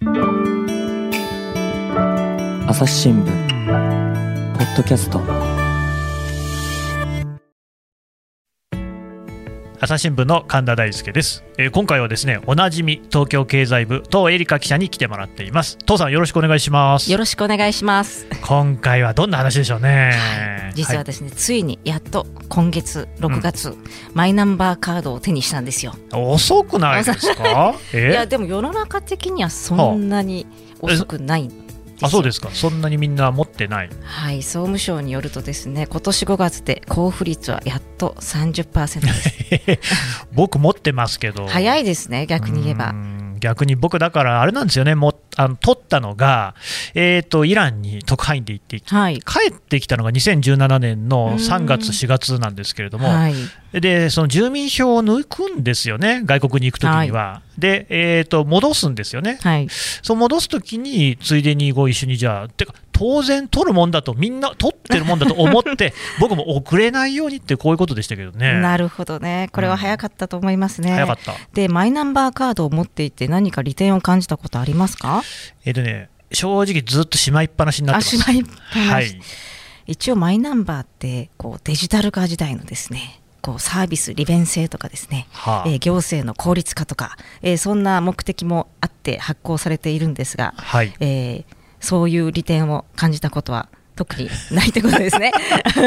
朝日新聞ポッドキャスト朝日新聞の神田大輔です、えー今回はですねおなじみ東京経済部東恵梨香記者に来てもらっています。東さんよろしくお願いします。よろしくお願いします。今回はどんな話でしょうね、実はですね、ついにやっと今月6月、マイナンバーカードを手にしたんですよ。はい遅くないですか？いやえ？でも世の中的にはそんなに遅くないあそうですかそんなにみんな持ってないはい、総務省によるとですね、今年5月で交付率はやっと30%です。僕持ってますけど早いですね、逆に言えばう。ん逆に僕だからあれなんですよねもうあの取ったのが、えー、とイランに特派員で行ってはい。帰ってきたのが2017年の3月、4月なんですけれども、はい。でその住民票を抜くんですよね、外国に行くときには。で、えーと、戻すんですよね、はい。そう戻すときに、ついでにご一緒にじゃあ、てか、当然取るもんだと、みんな取ってるもんだと思って、僕も遅れないようにって、こういうことでしたけどね。なるほどね。これは早かったと思いますね。早かった。で、マイナンバーカードを持っていて何か利点を感じたことありますか？えっ、とね、正直ずっとしまいっぱなしになあ、ってます。しまいっぱなしはい。一応マイナンバーってこうデジタル化時代のですねこうサービス利便性とかですね、はあえー行政の効率化とか、えーそんな目的もあって発行されているんですが、はい。えーそういう利点を感じたことは特にないってことですね。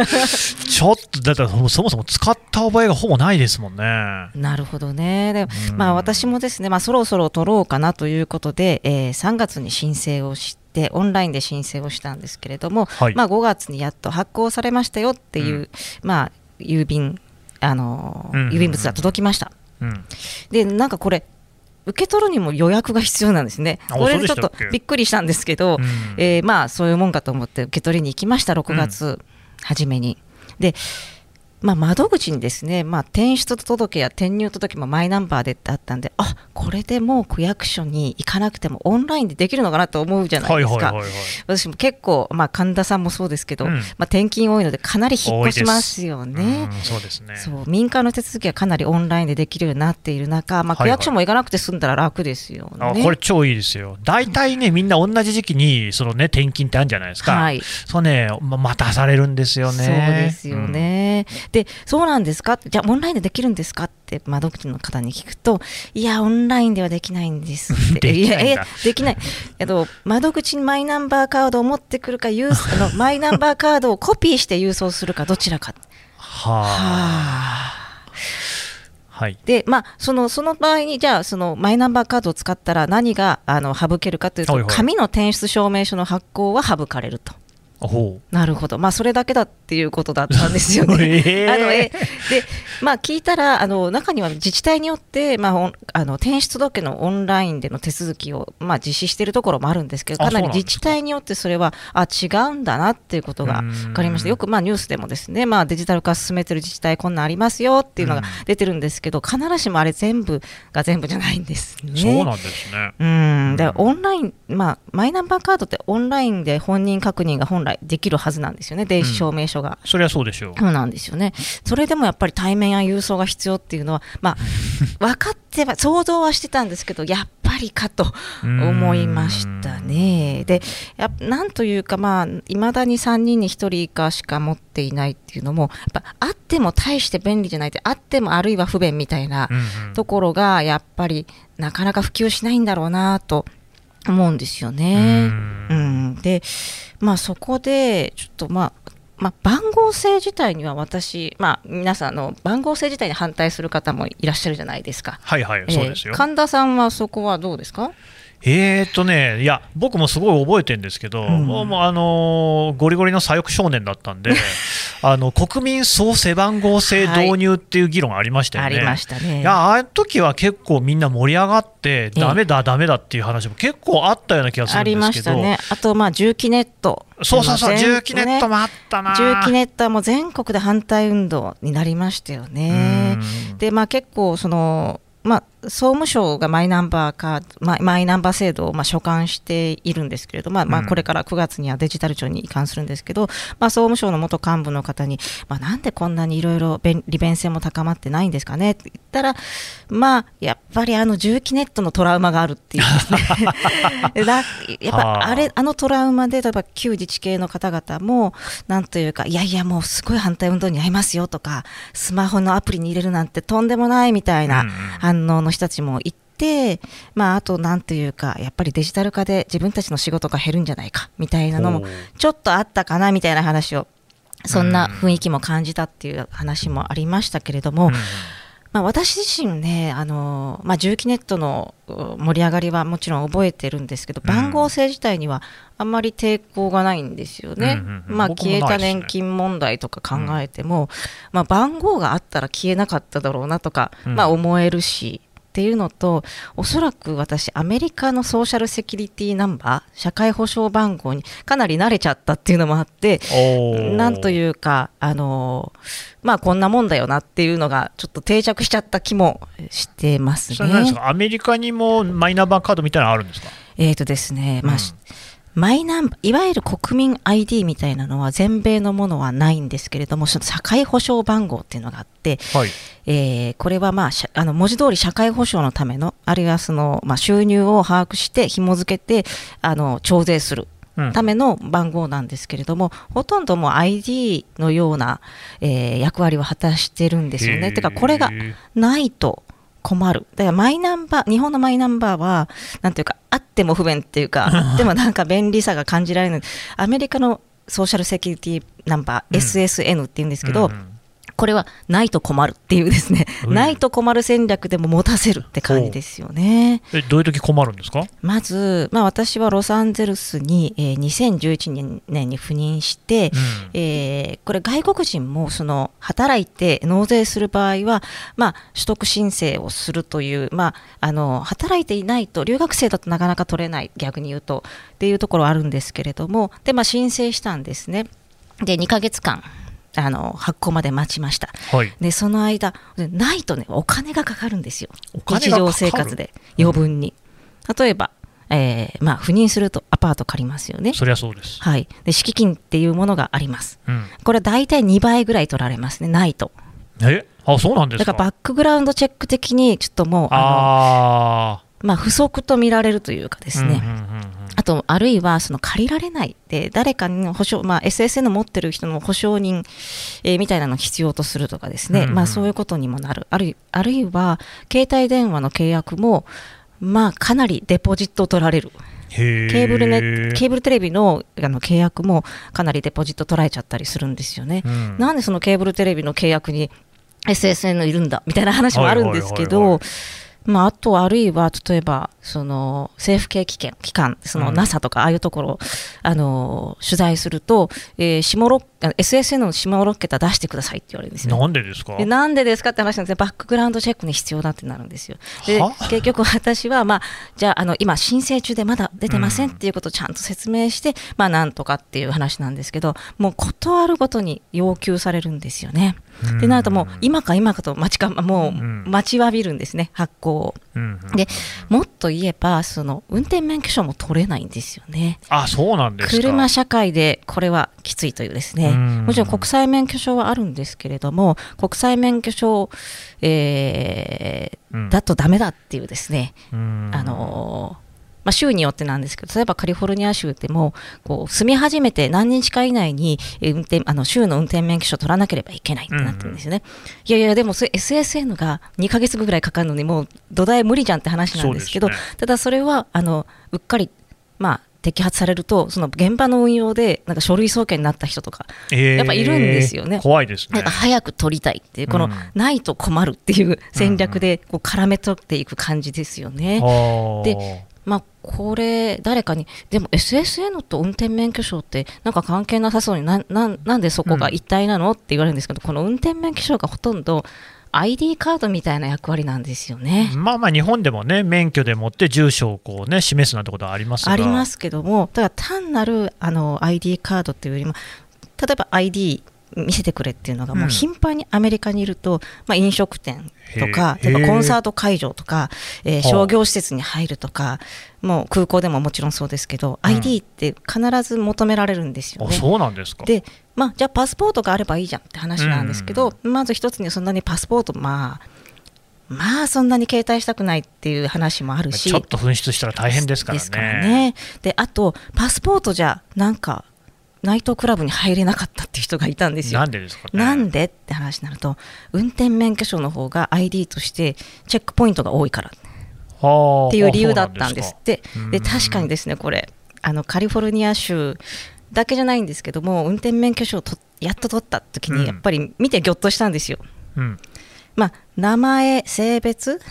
ちょっと、だってそもそも使った覚えがほぼないですもんね。なるほどね。でうんまあ私もですね、まあそろそろ取ろうかなということで、えー3月に申請をして、オンラインで申請をしたんですけれども、はいまあ5月にやっと発行されましたよっていう、うんまあ郵便、あのーうんうんうん郵便物が届きました。うん。で、なんかこれ、受け取るにも予約が必要なんですね。あこれでちょっとびっくりしたんですけど、うんえーまあそういうもんかと思って受け取りに行きました、6月初めに。で、まあ、窓口にですね、まあ、転出届や転入届もマイナンバーでってあったんで、あこれでもう区役所に行かなくてもオンラインでできるのかなと思うじゃないですか。はいはいはいはい。私も結構、まあ、神田さんもそうですけど、うんまあ、転勤多いのでかなり引っ越しますよね。うんそうですね。そう民間の手続きはかなりオンラインでできるようになっている中、まあ、はいはい区役所も行かなくて済んだら楽ですよね。あこれ超いいですよ。大体ね、みんな同じ時期に、そのね、転勤ってあるんじゃないですか。はいそうね、ま待たされるんですよね。そうですよね。で、そうなんですか？じゃあ、オンラインでできるんですか？って窓口の方に聞くと、いや、オンラインではできないんですって。できないできない。えっと、窓口にマイナンバーカードを持ってくるか、郵あの マイナンバーカードをコピーして郵送するか、どちらか。はあ。はい。で、まあ、そのその場合に、じゃあ、そのマイナンバーカードを使ったら何があの省けるかというと、はいはい紙の転出証明書の発行は省かれると。ほなるほど、まあ、それだけだっていうことだったんですよね。えーあのえでまあ、聞いたらあの、中には自治体によって、まあ、あの転出届のオンラインでの手続きを、まあ、実施しているところもあるんですけど、あかなり自治体によってそれはあ違うんだなっていうことが分かりました、よくまあニュースでもですね、まあ、デジタル化進めてる自治体、こんなんありますよっていうのがうん出てるんですけど、必ずしもあれ、全部が全部じゃないんですね。う。そうなんですね。うん、でうんオンライン、まあ、マイナンバーカードってオンラインで本人確認が本来できるはずなんですよね、電子証明書が。そりゃそうでしょう。そうなんですよね。それでもやっぱり対面や郵送が必要っていうのは、まあ、分かっては、想像はしてたんですけど、やっぱりかと思いましたね。で、やなんというか、まあ、いまだに3人に1人以下しか持っていないっていうのも、やっぱあっても大して便利じゃないって、あってもあるいは不便みたいなところが、やっぱりなかなか普及しないんだろうなと思うんですよね。ううんん、で、まあ、そこで、ちょっとまあ、まあ、番号制自体には私、まあ、皆さんあの番号制自体に反対する方もいらっしゃるじゃないですか。はいはい、そうですよえー。神田さんはそこはどうですか？えーとね、いや、僕もすごい覚えてるんですけど、うんもうあのーゴリゴリの左翼少年だったんで、あの国民総背番号制導入っていう議論ありましたよね。ありましたね。いやあの時は結構みんな盛り上がって、ダメだ、ダメだっていう話も結構あったような気がするありんですけど、ましたね。あと、まあ、重機ネット。そうそうそう、全重機ネットもあったな。重機ネットはもう全国で反対運動になりましたよね。うんで、まあ、結構その、まあ、総務省がマイナンバーかママイナンバー制度をまあ所管しているんですけれど、まあまあ、うん。これから9月にはデジタル庁に移管するんですけど、まあ、総務省の元幹部の方に、まあ、なんでこんなにいろいろ便利便性も高まってないんですかね？って言ったら、まあ、やっぱりあの重機ネットのトラウマがあるっていうんですね。だやっはあ。ぱあれ、あのトラウマで、例えば旧自治系の方々も、なんというか、いやいや、もうすごい反対運動に遭いますよとか、スマホのアプリに入れるなんてとんでもないみたいな反応の人たちもいて、まあ、あと、なんというか、やっぱりデジタル化で自分たちの仕事が減るんじゃないかみたいなのもちょっとあったかなみたいな話を、そんな雰囲気も感じたっていう話もありましたけれども、うんまあ、私自身ね、あのまあ、重機ネットのう盛り上がりはもちろん覚えてるんですけど、うん。番号制自体にはあんまり抵抗がないんですよね。うんうんうんまあ、消えた年金問題とか考えても、まあ、番号があったら消えなかっただろうなとか、うん。まあ、思えるし。っていうのと、おそらく私、アメリカのソーシャルセキュリティナンバー、社会保障番号にかなり慣れちゃったっていうのもあって、なんというか、あのまあこんなもんだよなっていうのが、ちょっと定着しちゃった気もしてますそれ何ですね。か？アメリカにもマイナンバーカードみたいなのあるんですか？えーとですね、まあ、うん。しマイナンバー、いわゆる国民 ID みたいなのは全米のものはないんですけれども、その社会保障番号っていうのがあって、はい。えーこれはまああの文字通り社会保障のための、あるいはその、まあ、収入を把握して紐付けてあの徴税するうん。ための番号なんですけれども、ほとんどもう ID のような、えー役割を果たしてるんですよね。てか、これがないと困る。だからマイナンバー、日本のマイナンバーは、なんていうか、あっても不便っていうか、あってもなんか便利さが感じられる。アメリカのソーシャルセキュリティナンバー、うん SSN っていうんですけど、うんうんこれはないと困るっていうですね、うん。ないと困る戦略でも持たせるって感じですよね。えどういう時困るんですか？まず、まあ、私はロサンゼルスに、えー2011年に赴任して、うん。えーこれ外国人もその働いて納税する場合は、まあ、取得申請をするという、まあ、あの働いていないと留学生だとなかなか取れない逆に言うとっていうところはあるんですけれどもで、まあ、申請したんですね。で2ヶ月間あの発行まで待ちました。はい。でその間ないとねお金がかかるんですよ。日常生活で余分に、例えば、えーまあ、赴任するとアパート借りますよね。そりゃそうです。はい、で敷金っていうものがあります。うん。これは大体2倍ぐらい取られますね、ないと。え？あそうなんですか？だからバックグラウンドチェック的に、ちょっともう、ああのまあ、不足と見られるというかですね、うんうんうんうんあと、あるいはその借りられないで、誰かに保証、まあ、SSN 持ってる人の保証人、えーみたいなのを必要とするとかですね、うん。うんまあ、そういうことにもなる、あるいあるいは携帯電話の契約も、まあ、かなりデポジットを取られる。へケーブルネーケーブルテレビのあの契約もかなりデポジット取られちゃったりするんですよね。うん。なんでそのケーブルテレビの契約に SSN いるんだ？みたいな話もあるんですけはいはいはいはど、まあ、あとあるいは例えばその政府系機関機関そのうん NASA とかああいうところ、あの取材すると、えー下6あの SSN の下6桁出してくださいって言われるんですよ。なんでですか？でなんでですかって話なんですね、バックグラウンドチェックに必要だってなるんですよ。では？結局、私は、まあ、じゃああの、今、申請中でまだ出てませんっていうことをちゃんと説明して、まあ、なんとかっていう話なんですけど、もう断るごとに要求されるんですよね。でなると、もう今か今かと待ちか、もううん待ちわびるんですね、発行を。うんうん。でもっと言えば、その運転免許証も取れないんですよね。あそうなんですか。車社会でこれはきついというですね、うん。もちろん国際免許証はあるんですけれども、国際免許証、えーうん。だとダメだっていうですね、うん。あのーまあ、州によってなんですけど、例えばカリフォルニア州でも、こう住み始めて何日か以内にえー運転あの州の運転免許証を取らなければいけないってなってるんですよね。いやいや、でもそれ SSN が2ヶ月後ぐらいかかるのに、もう土台無理じゃんって話なんですけど、ね。ただそれはあのうっかり、まあ、摘発されると、その現場の運用でなんか書類送検になった人とか、えーやっぱいるんですよね。怖いですね。なんか早く取りたいっていう、このうん。ないと困るっていう戦略でこう絡め取っていく感じですよね。あ。ーでまあ、これ、誰かに、でも SSN と運転免許証って、なんか関係なさそうにな、なんなんでそこが一体なのって言われるんですけど、この運転免許証がほとんど ID カードみたいな役割なんですよね。まあまあ日本でもね免許でもって住所をこうね示すなんてことはありますがありますけども、ただ単なるあの ID カードっていうよりも、例えば ID 見せてくれっていうのが、もううん頻繁にアメリカにいると、まあ、飲食店とか、例えばコンサート会場とか、えー。はあ商業施設に入るとか、もう空港でももちろんそうですけど、うん。ID って必ず求められるんですよあね。そうなんですか。で、まあ、じゃあパスポートがあればいいじゃんって話なんですけど、うまず一つにそんなにパスポート、まあ、まあそんなに携帯したくないっていう話もあるし、ちょっと紛失したら大変ですからね。ね。であと、パスポートじゃ、なんか、ナイトクラブに入れなかったっていう人がいたんですよ。なんでですかね。なんでって話になると、運転免許証の方が ID としてチェックポイントが多いからはあっていう理由だったんですって。で確かにですね、これあの、カリフォルニア州だけじゃないんですけども、運転免許証をとやっと取った時うんに、やっぱり見てぎょっとしたんですよ。うんまあ、名前、性別、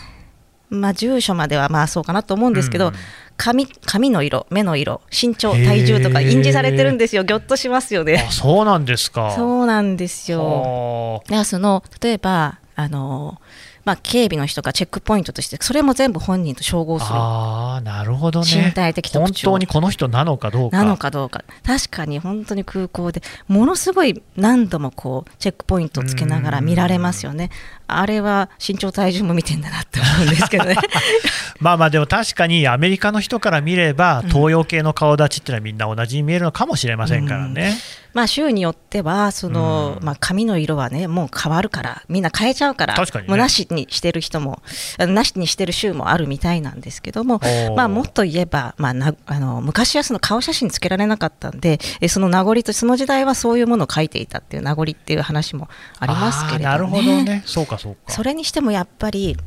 まあ、住所まではまあそうかなと思うんですけど、うん髪髪の色、目の色、身長、体重とか印字されてるんですよ、ぎょっとしますよね。あそうなんですか。そうなんですよ。はだからその例えばあの、まあ、警備の人がチェックポイントとして、それも全部本人と照合する。ああーなるほどね。身体的本当にこの人なのかどうか。なのかどうか、確かに本当に空港でものすごい何度もこうチェックポイントをつけながら見られますよね。あれは身長、体重も見てんだなって思うんですけどね。まあまあでも確かにアメリカの人から見れば東洋系の顔立ちっていうのはみんな同じに見えるのかもしれませんからね。まあ州によってはその、うんまあ、髪の色はねもう変わるからみんな変えちゃうから確かにねもうなしにしてる人もなしにしてる州もあるみたいなんですけどもまあ、もっと言えば、まあ、なあの昔はその顔写真つけられなかったんでえその名残とその時代はそういうものを書いていたっていう名残っていう話もありますけれど、ね、なるほどね。そうかそうか。それにしてもやっぱり、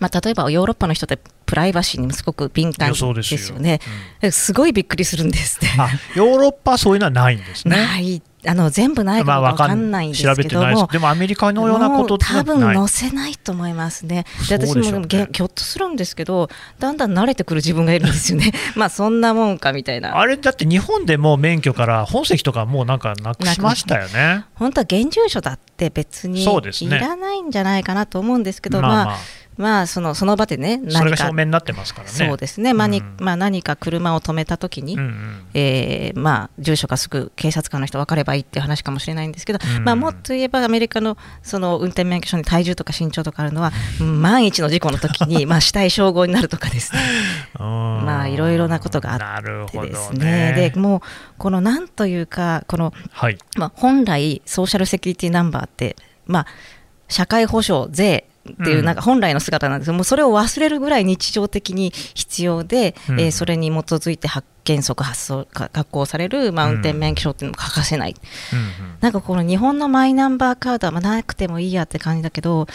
まあ、例えばヨーロッパの人ってプライバシーにもすごく敏感いやそうでですよよね。すごいびっくりするんですって。あヨーロッパはそういうのはないんですね。ないあの全部ないかまあわかんないんです調べけども、てないでもアメリカのようなこと多分。載せないと思いますね。で私もぎょっとするんですけど、だんだん慣れてくる自分がいるんですよね。まあそんなもんかみたいな。あれだって日本でも免許から本籍とかもうなんかなくしましたよね。本当は現住所だって別にいらないんじゃないかなと思うんですけど、まあまあまあまあそのその場でねそれが何か証明になってますからね。そうですね、まあにうん。まあ、何か車を止めたときに、うんうん。えーまあ、住所がすぐ警察官の人分かればいいっていう話かもしれないんですけど、うん。まあ、もっと言えばアメリカのその運転免許証に体重とか身長とかあるのは万一の事故の時に まあ死体照合になるとかですね。うんまあいろいろなことがあってですね。ね。でもうこのなんというかこの、はい。まあ、本来ソーシャルセキュリティナンバーって、まあ、社会保障税っていううん。なんか本来の姿なんですけど、もうそれを忘れるぐらい日常的に必要で、うん。えーそれに基づいて発原則発送か発行される、まあ、うん運転免許証っていうのも欠かせない、うんうん。なんかこの日本のマイナンバーカードはまあなくてもいいやって感じだけど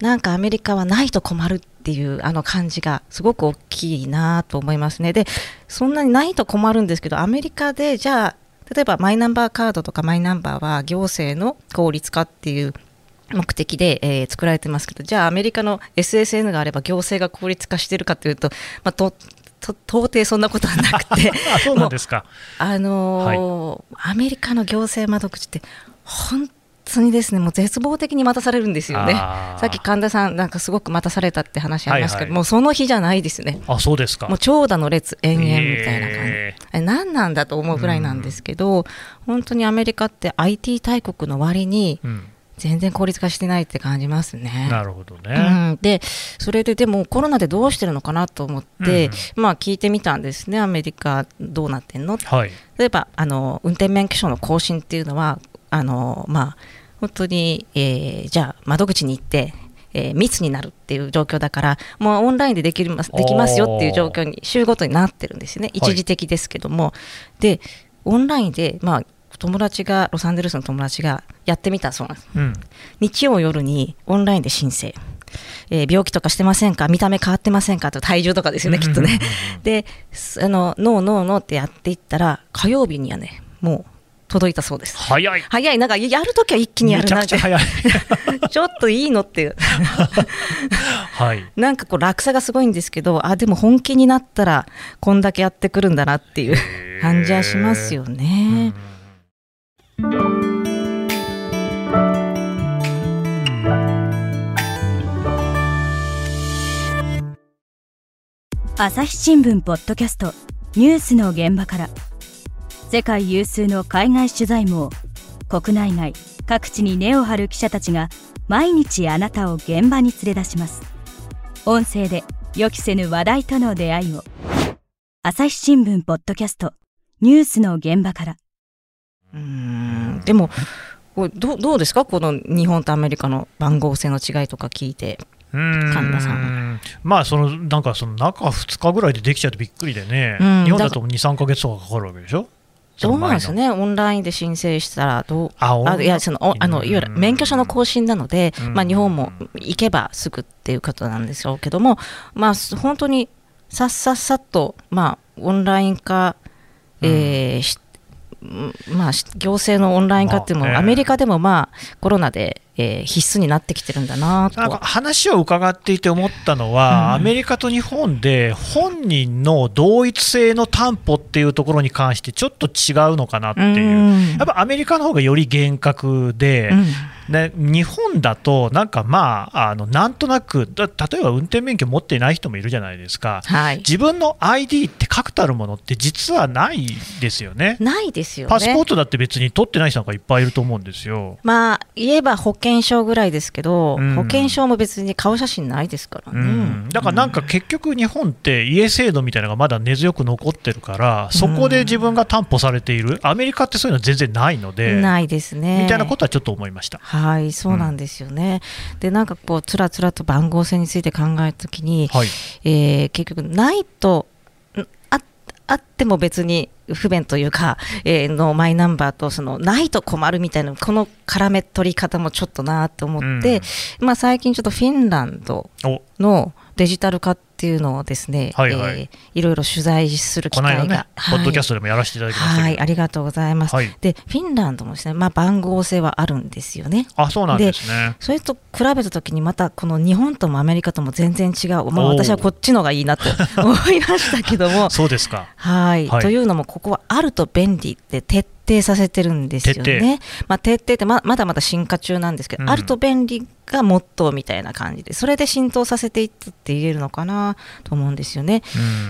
なんかアメリカはないと困るっていうあの感じがすごく大きいなと思いますね。でそんなにないと困るんですけどアメリカでじゃあ例えばマイナンバーカードとかマイナンバーは行政の効率化っていう目的で、えー作られてますけどじゃあアメリカの SSN があれば行政が効率化してるかというと、まあ、とと到底そんなことはなくて あそうなんですか。あのーアメリカの行政窓口って本当にですねもう絶望的に待たされるんですよね。さっき神田さんなんかすごく待たされたって話ありますけど、はいはいもうその日じゃないですね。あそうですか。もう長蛇の列延々みたいな感じ。えあれ何なんだと思うぐらいなんですけど、本当にアメリカって IT 大国の割にーうん全然効率化してないって感じますね。なるほどね。うん、でそれででもコロナでどうしてるのかなと思って、うん。まあ聞いてみたんですね。アメリカどうなってんの？はい。例えばあの運転免許証の更新っていうのはあの、まあ、本当に、えーじゃあ窓口に行って、えー密になるっていう状況だからもうオンラインでできますできますよっていう状況に週ごとになってるんですよね。一時的ですけども、でオンラインで、まあ、友達がロサンゼルスの友達がやってみたそうなんですうん。日曜夜にオンラインで申請、えー病気とかしてませんか？見た目変わってませんか？と体重とかですよね、きっとね。で、すあの、ノーノーノーってやっていったら、火曜日にはね、もう届いたそうです。早い。早い、なんかやるときは一気にやるなって、くちゃ早い。ちょっといいのっていう、はい。なんかこう落差がすごいんですけど、あ、でも本気になったら、こんだけやってくるんだなっていう感じはしますよね。朝日新聞ポッドキャストニュースの現場から。世界有数の海外取材網国内外各地に根を張る記者たちが毎日あなたを現場に連れ出します。音声で予期せぬ話題との出会いを。朝日新聞ポッドキャストニュースの現場から。うんでもどうどうですか？この日本とアメリカの番号制の違いとか聞いて。神田さん。まあそのなんかその中2日ぐらいでできちゃってびっくりでね、うん。日本だと2、3か月とかかかるわけでしょ、どうなんですね？オンラインで申請したらどう？ああいやそのおあのいわゆる免許証の更新なので、うん。まあ、日本も行けばすぐっていうことなんでしょうけども、まあ、本当にさっさっさっと、まあ、オンライン化、えーまあ、し行政のオンライン化っていうのも、アメリカでも、まあ、コロナで、えー必須になってきてるんだなと。なんか話を伺っていて思ったのは、うん。アメリカと日本で本人の同一性の担保っていうところに関してちょっと違うのかなっていう、うん。やっぱアメリカの方がより厳格で、うんで日本だと、なんかまああの、なんとなく、だ例えば運転免許持っていない人もいるじゃないですか、はい、自分の ID って確たるものって実はないですよね。ないですよね。パスポートだって別に取ってない人なんかいっぱいいると思うんですよ。まあ言えば保険証ぐらいですけど、うん保険証も別に顔写真ないですからね。うん、だからなんか結局、日本って家制度みたいなのがまだ根強く残ってるから、そこで自分が担保されている、アメリカってそういうの全然ないので、ないですね。みたいなことはちょっと思いました。はい、そうなんですよね。で、なんかこう、つらつらと番号制について考えたときに、はい、えー結局、ないと、んああっても別に不便というか、えーのマイナンバーと、その、ないと困るみたいな、この絡め取り方もちょっとなと思って、まあ最近ちょっとフィンランドお。のデジタル化っていうのをですね、はいはい。えーいろいろ取材する機会が、ね、はい。ポッドキャストでもやらせていただきましたはい、ありがとうございます。はい。で、フィンランドもですね、まあ、番号制はあるんですよね。あそうなんですね。それと比べたときに、またこの日本ともアメリカとも全然違う、まあ、私はこっちのがいいなと 思いましたけども、そうですか。はい、はい。というのも、ここはあると便利って徹底させてるんですよ徹ね。まあ、徹底ってままだまだ進化中なんですけど、うん。あると便利がモットーみたいな感じで、それで浸透させていったって言えるのかなと思うんですよね。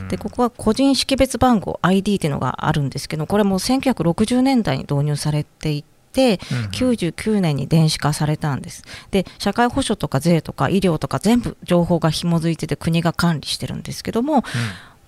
うん。でここは個人識別番号 ID っていうのがあるんですけどこれも1960年代に導入されていてうん99年に電子化されたんです。で社会保障とか税とか医療とか全部情報が紐づいてて国が管理してるんですけども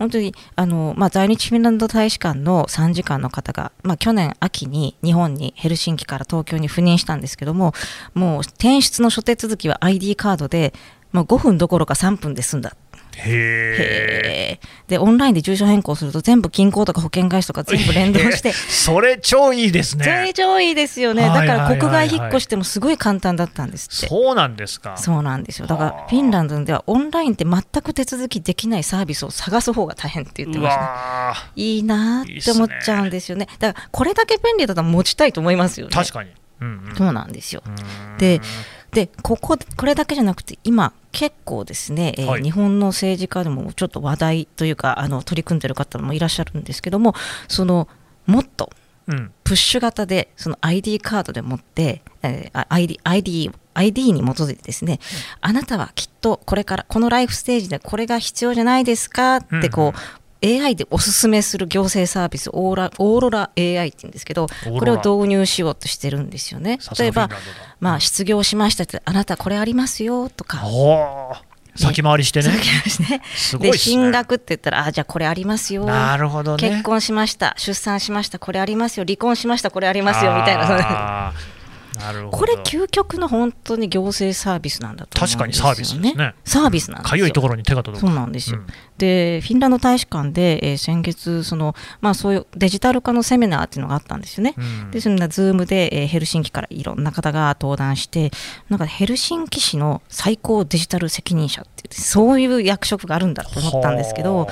本当にあの、まあ、在日フィンランド大使館の参事官の方が、まあ、去年秋に日本にヘルシンキから東京に赴任したんですけどももう転出の諸手続きは ID カードでもう5分どころか3分で済んだ。へえ。へー。でオンラインで住所変更すると全部銀行とか保険会社とか全部連動して。それ超いいですそれね。超いいですよね、はいだから国外引っ越してもすごい簡単だったんですって。そうなんですか。そうなんですよ。だかはあ。らフィンランドではオンラインって全く手続きできないサービスを探す方が大変って言ってうました、ね、わいいなーって思っちゃうんですよね。だからこれだけ便利だったら持ちたいと思いますよね。ー確かに。うんうん。そうなんですよ。うん。ででこここれだけじゃなくて今結構ですね、えーはい。日本の政治家でもちょっと話題というかあの取り組んでる方もいらっしゃるんですけどもそのもっとうん。プッシュ型でその ID カードで持って、えーあ ID, ID, ID に基づいてですね、あなたはきっとこれからこのライフステージでこれが必要じゃないですかってこう、AI でおすすめする行政サービスオーラオーロラ AI って言うんですけどこれを導入しようとしてるんですよね。例えばまあ、失業しましたって、あなたこれありますよとか、おー先回りしてね。ね。でね。進学って言ったら、あじゃあこれありますよ、なるほどね。結婚しました、出産しました、これありますよ、離婚しました、これありますよ。みたいな。これ、究極の本当に行政サービスなんだと思うんですよ、ね、確かにサービスですね。サービスなんですよ。かゆいところに手が届く。そうなんですよ、うん。でフィンランド大使館で、えー先月その、まあ、そういうデジタル化のセミナーっていうのがあったんですよね。うん。でそんなズームで、えーヘルシンキからいろんな方が登壇してなんかヘルシンキ市の最高デジタル責任者っていうそういう役職があるんだと思ったんですけどもは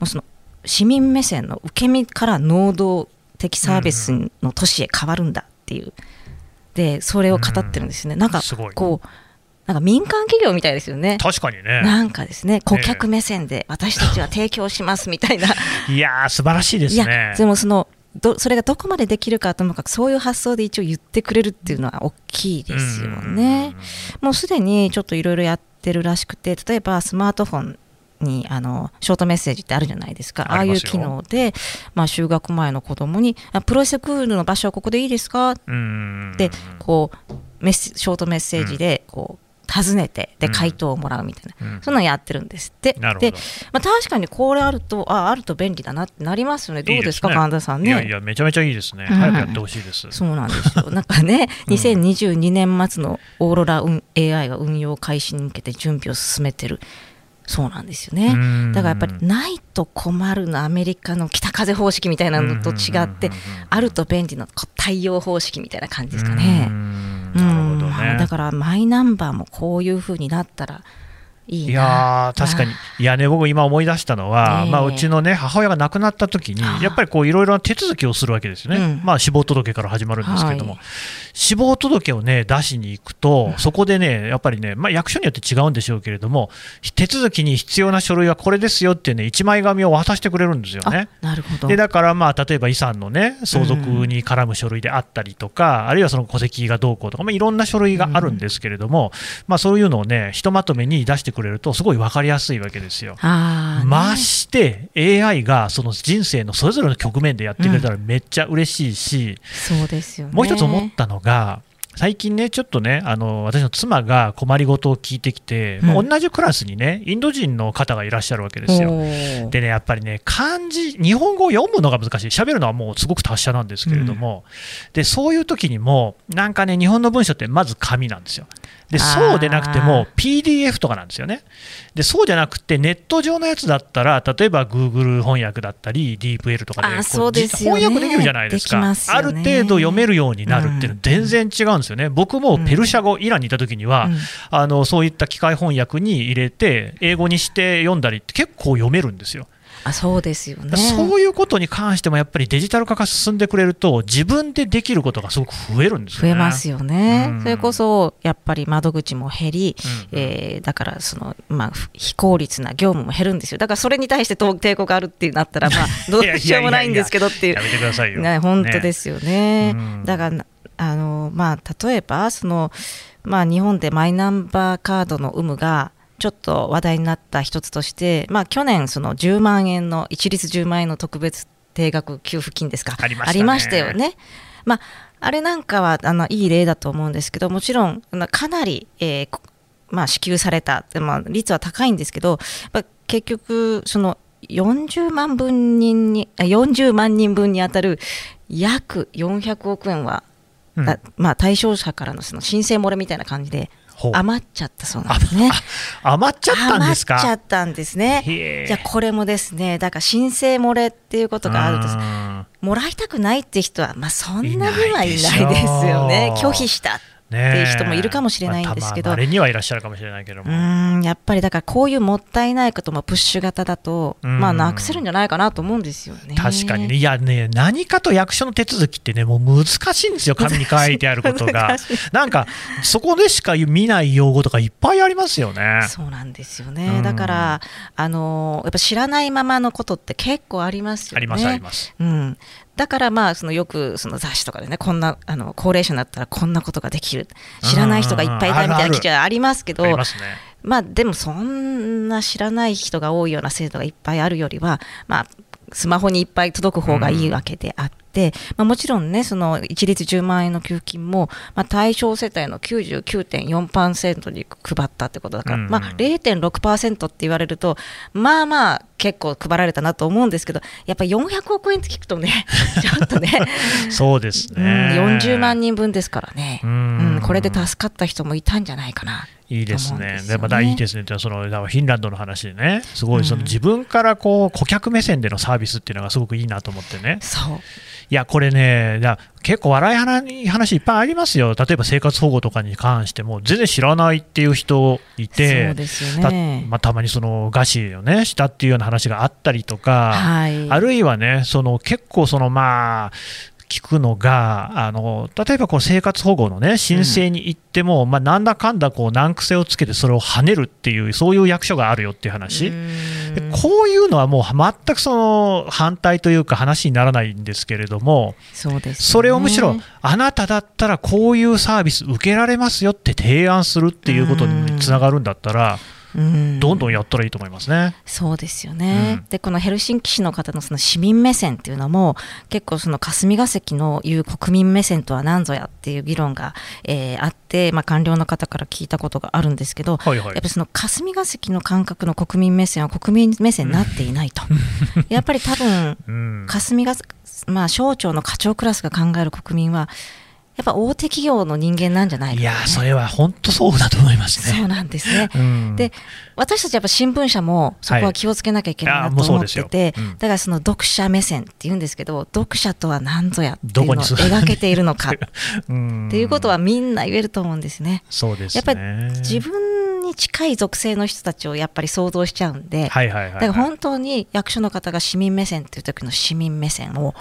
うその市民目線の受け身から能動的サービスの都市へ変わるんだっていうでそれを語ってるんですね。なんかすごいこうなんか民間企業みたいですよね。確かにね。なんかですね、顧客目線で私たちは提供しますみたいな、いやー、素晴らしいですいやね、。でもそのど、それがどこまでできるかともかく、そういう発想で一応言ってくれるっていうのは大きいですよね。もうすでにちょっといろいろやってるらしくて、例えばスマートフォンにあのショートメッセージってあるじゃないですか。ああいう機能で、まあ、就学前の子供にあプロセクールの場所はここでいいですか？うん。でこうメショートメッセージでこう尋ねてでうん。回答をもらうみたいな、うん。そんなのやってるんですって。で、まあ、確かにこれあるとああると便利だなってなりますよね。どうですか神田さんね。いやいや、めちゃめちゃいいですね、うん早くやってほしいです。そうなんですよ。なんかね、うん。2022年末のオーロラ運 AI が運用開始に向けて準備を進めてる。そうなんですよね。ねだからやっぱりないと困るのアメリカの北風方式みたいなのと違って、あると便利のこう太陽方式みたいな感じですかね。うんうんなるほどね。だからマイナンバーもこういう風になったらいいやー確かに、いやね、僕、今思い出したのは、ええ。まあ、うちの、ね、母親が亡くなった時にやっぱりこういろいろな手続きをするわけですよね、うん。まあ、死亡届から始まるんですけれども、はい。死亡届を、ね、出しに行くと、そこでね、やっぱりね、まあ、役所によって違うんでしょうけれども、手続きに必要な書類はこれですよっていうね、一枚紙を渡してくれるんですよね。あなるほど。でだから、まあ、例えば遺産の、ね、相続に絡む書類であったりとか、あるいはその戸籍がどうこうとか、まあ、いろんな書類があるんですけれども、まあ、そういうのを、ね、ひとまとめに出してくれると、すごい分かりやすいわけですよ。ねまして AI がその人生のそれぞれの局面でやってくれたらめっちゃ嬉しいし、そうですよね。もう一つ思ったのが、最近ね、ちょっとね、あの私の妻が困りごとを聞いてきて、うんまあ同じクラスにね、インド人の方がいらっしゃるわけですよ。でね、やっぱりね、漢字、日本語を読むのが難しい、喋るのはもうすごく達者なんですけれども、でそういう時にも、なんかね、日本の文章ってまず紙なんですよ。でそうでなくても PDF とかなんですよね。でそうじゃなくて、ネット上のやつだったら、例えば Google 翻訳だったり、DeepL とかでうでね。翻訳できるじゃないですか。できますよあるね程度読めるようになるっていうのは全然違うんですよね。僕もペルシャ語、イランにいた時には、うん。あのそういった機械翻訳に入れて、英語にして読んだりって結構読めるんですよ。あそうですよね。そういうことに関してもやっぱりデジタル化が進んでくれると自分でできることがすごく増えるんですよね。増えますよね、うんそれこそやっぱり窓口も減り、うんえーだからその、まあ、ふ非効率な業務も減るんですよ、だからそれに対してと抵抗があるってなったら、まあ、どうしようもないんですけどっていうや、めてくださいよ。ね、本当ですよね。うんだからあの、まあ、例えばその、まあ、日本でマイナンバーカードの有無がちょっと話題になった一つとして、まあ、去年、その10万円の一律10万円の特別定額給付金ですか、ありましたよね。まあ、あれなんかはあのいい例だと思うんですけど、もちろんかなり、えーこまあ、支給された、まあ、率は高いんですけど、結局、その40万分人にあ40万人分に当たる約400億円は、うんだまあ、対象者からのその申請漏れみたいな感じで余っちゃったそうなんですね。余っちゃったんですか？余っちゃったんですね。じゃあこれもですね、だから申請漏れっていうことがあると、うん。もらいたくないって人は、まあ、そんなにはいいなないいですよね。拒否したねえっていう人もいるかもしれないんですけどまあ、稀にはいらっしゃるかもしれないけどうも。やっぱりだからこういうもったいないこともプッシュ型だと、うんまあ、なくせるんじゃないかなと思うんですよね。確かにね、いやね、何かと役所の手続きってね、もう難しいんですよ、紙に書いてあることが。なんか、そこでしか見ない用語とかいっぱいありますよね。そうなんですようね。んだから、あのやっぱ知らないままのことって結構ありますよね。あります、あります。うん、だからまあそのよくその雑誌とかでねこんなあの高齢者になったらこんなことができる知らない人がいっぱいいたみたいな記事はありますけど。まあでもそんな知らない人が多いような制度がいっぱいあるよりはまあスマホにいっぱい届く方がいいわけであって、まあ、もちろんねその一律10万円の給付金も、まあ、対象世帯の99.4%に配ったってことだから、うんうんまあ、0.6%って言われるとまあまあ結構配られたなと思うんですけどやっぱり400億円って聞くとね ちょっとね、そうですうん、ね。40万人分ですからね、ううんん、これで助かった人もいたんじゃないかな。いいですね。でねでまたいいですね。そのだからフィンランドの話でね、すごいそのうん自分からこう顧客目線でのサービスっていうのがすごくいいなと思ってね。そういや、これね、結構笑い話話いっぱいありますよ。例えば生活保護とかに関しても全然知らないっていう人いて、そうですよたね。まあ、たまにその餓死をねしたっていうような話があったりとか、はい、あるいはね、その結構そのまあ、聞くのが、あの例えばこう生活保護のね申請に行っても、まあ、なんだかんだこう難癖をつけてそれを跳ねるっていう、そういう役所があるよっていう話。でこういうのはもう全くその反対というか話にならないんですけれども、そね。それをむしろあなただったらこういうサービス受けられますよって提案するっていうことにつながるんだったら、うんどんどんやったらいいと思いますね。そうですよね、うん。でこのヘルシンキ市の方のその市民目線っていうのも結構その霞が関の言う国民目線とは何ぞやっていう議論が、えーあって、まあ、官僚の方から聞いたことがあるんですけど、はいはい。やっぱりその霞が関の感覚の国民目線は国民目線になっていないと、やっぱり多分うん。霞が、まあ、省庁の課長クラスが考える国民はやっぱ大手企業の人間なんじゃないかいな、やーそれは本当そうだと思いますね。そうなんですね。うんで私たちやっぱ新聞社もそこは気をつけなきゃいけないはいなと思ってて、ですようんだからその読者目線って言うんですけど読者とは何ぞやっていうのを描けているのかっ うんていうことはみんな言えると思うんですね。そうですね。やっぱり自分に近い属性の人たちをやっぱり想像しちゃうんで、はいはいはい、はい。だから本当に役所の方が市民目線っていう時の市民目線を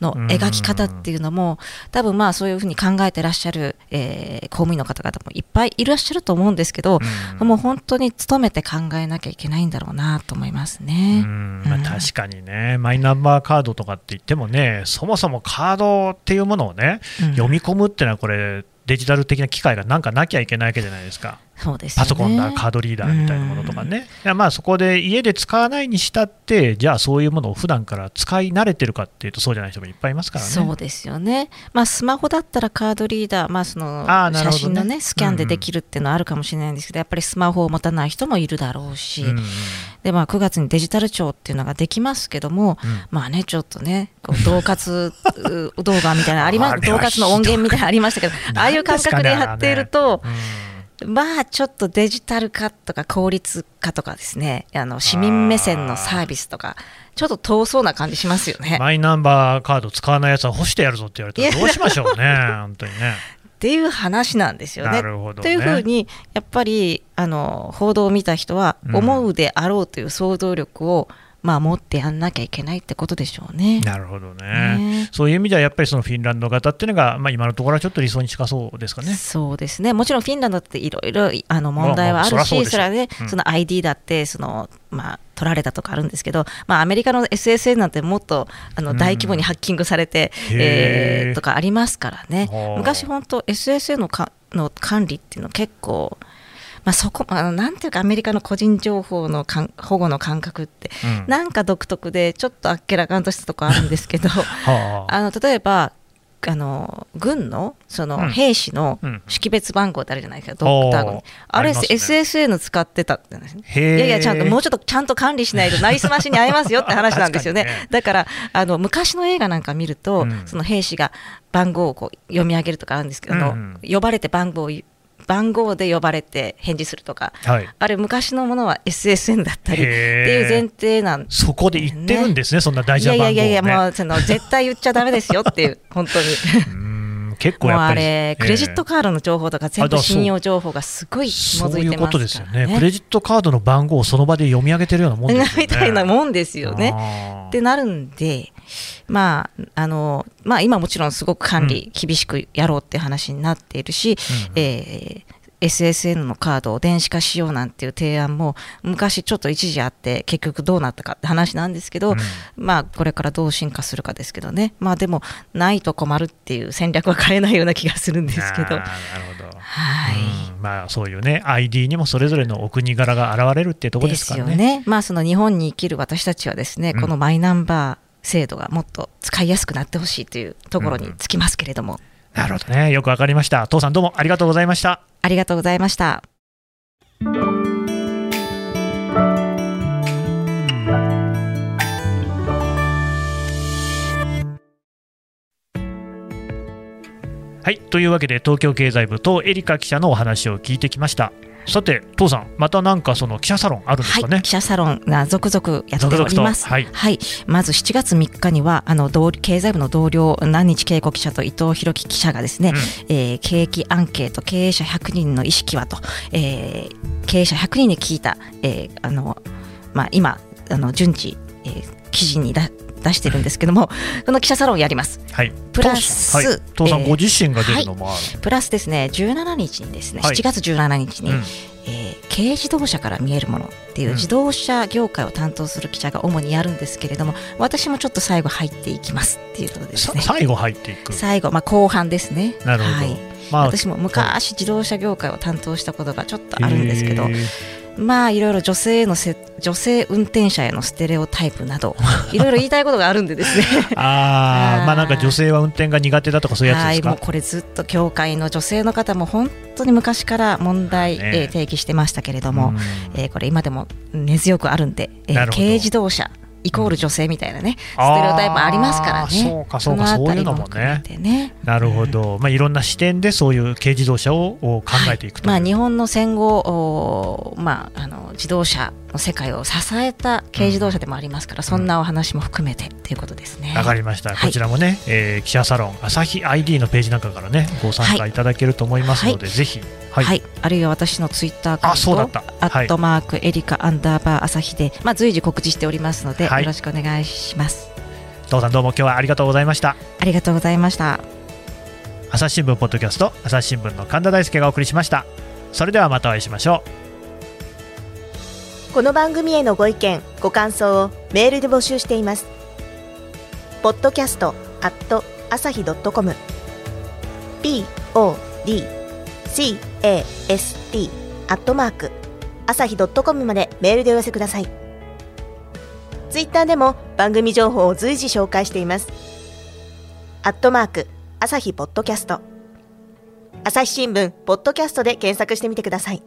の描き方っていうのも多分まあそういうふうに考えてらっしゃる、えー公務員の方々もいっぱいいらっしゃると思うんですけど、うん。もう本当に努めて考えなきゃいけないんだろうなと思いますね。うん。まあ、うん確かにね、マイナンバーカードとかって言ってもね、そもそもカードっていうものをね、うん。読み込むっていうのは、これ、デジタル的な機械がなんかなきゃいけないわけじゃないですか、そうですよね。パソコンだ、カードリーダーみたいなものとかね、いやまあそこで家で使わないにしたって、じゃあそういうものを普段から使い慣れてるかっていうと、そうじゃない人もいっぱいいますからね。そうですよね、まあ、スマホだったらカードリーダー、まあ、その写真の、ね、スキャンでできるっていうのはあるかもしれないんですけど、やっぱりスマホを持たない人もいるだろうし、うんうんでまあ、9月にデジタル庁っていうのができますけども、うん。まあね、ちょっとね、こう恫喝う 動画みたいなのありまあれは恫喝の音源みたいなのありましたけど、ああいう感覚でやっていると、うんまあちょっとデジタル化とか効率化とかですね、あの市民目線のサービスとか、ちょっと遠そうな感じしますよね。マイナンバーカード使わないやつは干してやるぞって言われたらどうしましょうね、本当にね。っていう話なんですよね。ねというふうに、やっぱりあの報道を見た人は、うん思うであろうという想像力を、まあ、持ってやんなきゃいけないってことでしょうね。なるほどね。ね。そういう意味ではやっぱりそのフィンランド型っていうのが、まあ、今のところはちょっと理想に近そうですかね。そうですね、もちろんフィンランドっていろいろあの問題はあるし、それはね、うん。その ID だってその、まあ、取られたとかあるんですけど、まあ、アメリカの SSN なんてもっとあのうん。大規模にハッキングされて、へー。えーとかありますからね。はあ、昔、本当、SSN のかの管理っていうの、結構、まあ、そこあのなんていうか、アメリカの個人情報のかん保護の感覚って、うん。なんか独特で、ちょっとあっけらかんとしたとこあるんですけど。はあ。あの例えばあの軍のそうん。の兵士のうん。識別番号ってあるじゃないですか、ドクター軍おーあれね。SSN 使ってたっていやいやちゃんともうちょっとちゃんと管理しないとなりすましに遭いますよって話なんですよね。確かにね。だからあの昔の映画なんか見ると、うん。その兵士が番号をこう読み上げるとかあるんですけど、うんうん。呼ばれて番号を番号で呼ばれて返事するとかはい、あれ昔のものは SSN だったりっていう前提なんそこで言ってるんですね、そんな大い事な番号を、ね。やいやいやいやもうその絶対言っちゃダメですよっていう 本当に。結構もうやっぱり。あれ、クレジットカカードの情報とか全部信用情報がすごいづいてますから、ね。いうことですよね。クレジットカードの番号をその場で読み上げてるようなもんですよね。みたいなもんですよね。ってなるんで、まああのまあ、今もちろんすごく管理厳しくやろうっていう話になっているし、うんえー SSN のカードを電子化しようなんていう提案も昔ちょっと一時あって結局どうなったかって話なんですけど、うんまあこれからどう進化するかですけどねまあでもないと困るっていう戦略は変えないような気がするんですけどなるほど。はい。うんまあそういうね ID にもそれぞれのお国柄が現れるっていうところですからね。よね。まあその日本に生きる私たちはですね、うんこのマイナンバー制度がもっと使いやすくなってほしいというところにつきますけれども、なるほどね。よくわかりました。父さんどうもありがとうございました。ありがとうございました。はい。というわけで東京経済部とエリカ記者のお話を聞いてきました。さて、父さん、またなんかその記者サロンあるんですかね？はい、。記者サロンが続々やっております。続々と？はいまず7月3日にはあの同経済部の同僚南日恵子記者と伊藤博樹記者がですね、えー景気アンケート経営者100人の意識はと、えー経営者100人に聞いた、えーあのまあ、今あの順次、えー記事にだ出してるんですけどもこの記者サロンをやります。はい。プラス父さんはい父さんえーご自身が出るのもある。プラスですね17日にですね、はい7月17日に、うんえー軽自動車から見えるものっていううん自動車業界を担当する記者が主にやるんですけれども、私もちょっと最後入っていきますっていうことですね。さ最後入っていく。最後、まあ、後半ですね。なるほどはいまあ私も昔自動車業界を担当したことがちょっとあるんですけどまあいろいろ女性へのせ女性運転者へのステレオタイプなど いろいろ言いたいことがあるんでですね。ああまあなんか女性は運転が苦手だとかそういうやつですか？はいもうこれずっと教会の女性の方も本当に昔から問題、ねえ。ー提起してましたけれども、うん。えーこれ今でも根強くあるんで、えー軽自動車イコール女性みたいなね、ステレオタイプもありますからね。そうかそうかそういうのもね。ね。なるほど、まあ、いろんな視点でそういう軽自動車をお考えていくという、まあ、日本の戦後、まあ、あの自動車の世界を支えた軽自動車でもありますから、そんなお話も含めてということですね。わかりました、はい。こちらもね、えー記者サロン朝日 ID のページなんかからねご参加い。ただけると思いますので、ぜひ、ははい。い、あるいは私のツイッターアカウンあそうだトった。アットマークエリカアンダーバー朝日で、まあ、随時告知しておりますので、はい。よろしくお願いします。父さんどうも今日はありがとうございました。ありがとうございました。朝日新聞ポッドキャスト朝日新聞の神田大輔がお送りしました。それではまたお会いしましょうこの番組へのご意見ご感想をメールで募集しています。ポッドキャストアット朝日ドットコム。podcast アットマーク朝日ドットコムまでメールでお寄せください。ツイッターでも番組情報を随時紹介しています。アットマーク朝日ポッドキャスト。朝日新聞ポッドキャストで検索してみてください。